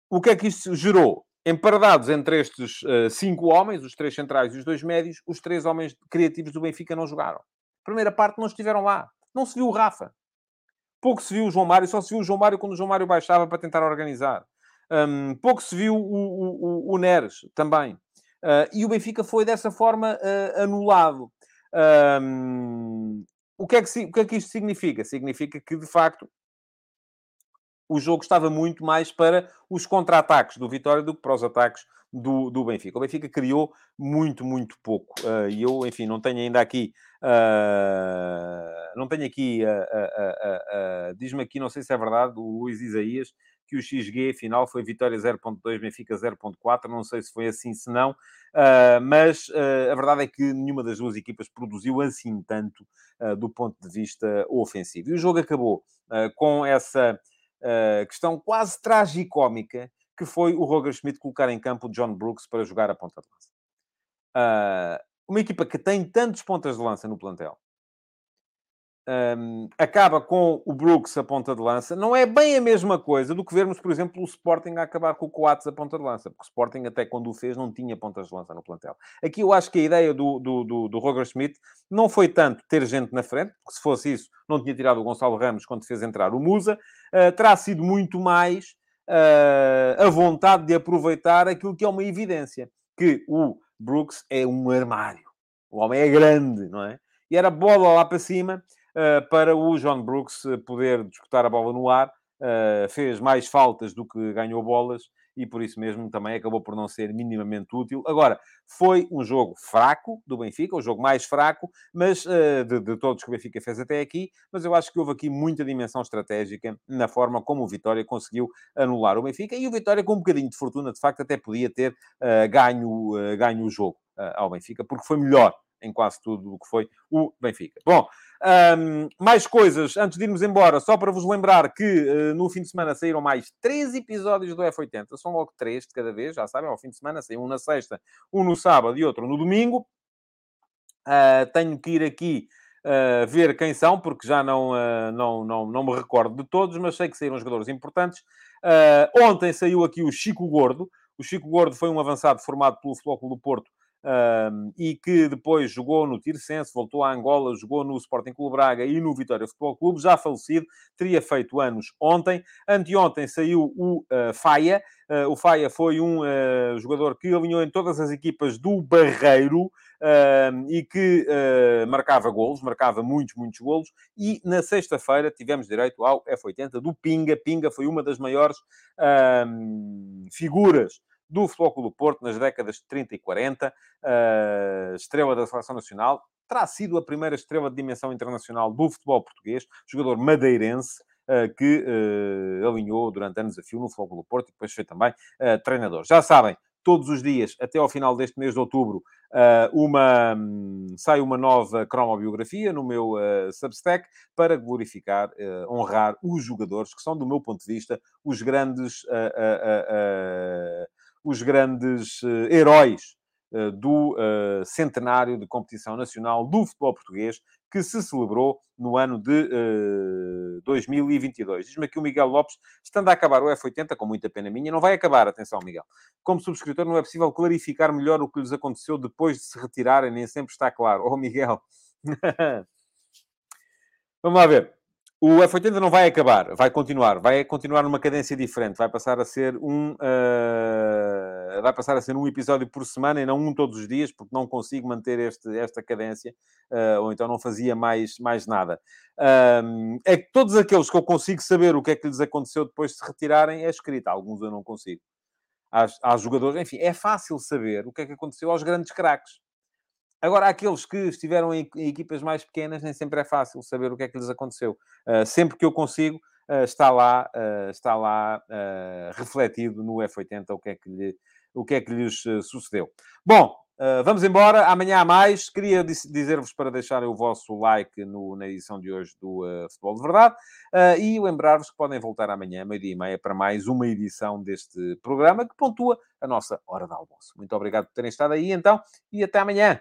O que é que isso gerou? Emparedados entre estes cinco homens, os três centrais e os dois médios, os três homens criativos do Benfica não jogaram. Primeira parte não estiveram lá. Não se viu o Rafa. Pouco se viu o João Mário, só se viu o João Mário quando o João Mário baixava para tentar organizar. Um, pouco se viu o, o, o Neres também. Uh, e o Benfica foi dessa forma uh, anulado. Um, o, que é que, o que é que isto significa? Significa que, de facto, o jogo estava muito mais para os contra-ataques do Vitória do que para os ataques do, do Benfica. O Benfica criou muito, muito pouco. Uh, e eu, enfim, não tenho ainda aqui. Uh, não tenho aqui. Uh, Diz-me aqui, não sei se é verdade, o Luís Isaías, que o XG final foi vitória 0.2, Benfica 0.4. Não sei se foi assim, se não. mas a verdade é que nenhuma das duas equipas produziu assim tanto do ponto de vista ofensivo. E o jogo acabou com essa questão quase tragicómica que foi o Roger Schmidt colocar em campo o John Brooks para jogar a ponta de lança. Uh, uma equipa que tem tantos pontas de lança no plantel, um, acaba com o Brooks a ponta de lança, não é bem a mesma coisa do que vermos, por exemplo, o Sporting a acabar com o Coates a ponta de lança, porque o Sporting, até quando o fez, não tinha pontas de lança no plantel. Aqui eu acho que a ideia do, do, do, do Roger Schmidt não foi tanto ter gente na frente, porque se fosse isso, não tinha tirado o Gonçalo Ramos quando fez entrar o Musa, uh, terá sido muito mais uh, a vontade de aproveitar aquilo que é uma evidência, que o Brooks é um armário. O homem é grande, não é? E era bola lá para cima para o John Brooks poder disputar a bola no ar. Uh, fez mais faltas do que ganhou bolas e por isso mesmo também acabou por não ser minimamente útil. Agora, foi um jogo fraco do Benfica, o jogo mais fraco, mas uh, de, de, todos que o Benfica fez até aqui, mas eu acho que houve aqui muita dimensão estratégica na forma como o Vitória conseguiu anular o Benfica e o Vitória com um bocadinho de fortuna, de facto, até podia ter uh, ganho, uh, ganho o jogo ao Benfica, porque foi melhor em quase tudo o que foi o Benfica. Bom, um, mais coisas, antes de irmos embora, só para vos lembrar que uh, no fim de semana saíram mais três episódios do F80. São logo três de cada vez, já sabem, ao fim de semana saiu um na sexta, um no sábado e outro no domingo. Uh, tenho que ir aqui uh, ver quem são, porque já não, não, não, não me recordo de todos, mas sei que saíram jogadores importantes. ontem saiu aqui o Chico Gordo. O Chico Gordo foi um avançado formado pelo Flóculo do Porto um, e que depois jogou no Tirsense, voltou a Angola, jogou no Sporting Clube Braga e no Vitória Futebol Clube, já falecido, teria feito anos ontem. Anteontem saiu o uh, Faia. Uh, o Faia foi um uh, jogador que alinhou em todas as equipas do Barreiro e que marcava golos, marcava muitos, muitos golos. E na sexta-feira tivemos direito ao F80 do Pinga. Pinga foi uma das maiores figuras do do Porto nas décadas de 30 e 40, uh, eh, estrela da Seleção Nacional, terá sido a primeira estrela de dimensão internacional do futebol português, jogador madeirense, uh, que uh, alinhou durante anos a fio no do Porto e depois foi também treinador. Já sabem, todos os dias, até ao final deste mês de outubro, uma, um, sai uma nova cromobiografia no meu Substack para glorificar, honrar os jogadores que são, do meu ponto de vista, os grandes os grandes uh, heróis do centenário de competição nacional do futebol português, que se celebrou no ano de uh, 2022. Diz-me aqui o Miguel Lopes, estando a acabar o F80, com muita pena minha, não vai acabar, atenção, Miguel. Como subscritor, não é possível clarificar melhor o que lhes aconteceu depois de se retirarem, nem sempre está claro. Oh, Miguel. Vamos lá ver. O F80 não vai acabar, vai continuar, vai continuar numa cadência diferente, vai passar a ser um uh, vai passar a ser um episódio por semana e não um todos os dias, porque não consigo manter este, esta cadência, uh, ou então não fazia mais, mais nada. É que todos aqueles que eu consigo saber o que é que lhes aconteceu depois de se retirarem é escrito, alguns eu não consigo. Há, há jogadores, enfim, é fácil saber o que é que aconteceu aos grandes craques. Agora, aqueles que estiveram em, equipas mais pequenas, nem sempre é fácil saber o que é que lhes aconteceu. Uh, sempre que eu consigo, uh, está lá, uh, está lá refletido no F80 o que é que, lhe, o que, é que lhes sucedeu. Bom, vamos embora. Amanhã há mais. Queria dizer-vos para deixarem o vosso like no, na edição de hoje do Futebol de Verdade e lembrar-vos que podem voltar amanhã, meio-dia e meia, para mais uma edição deste programa que pontua a nossa hora de almoço. Muito obrigado por terem estado aí, então, e até amanhã.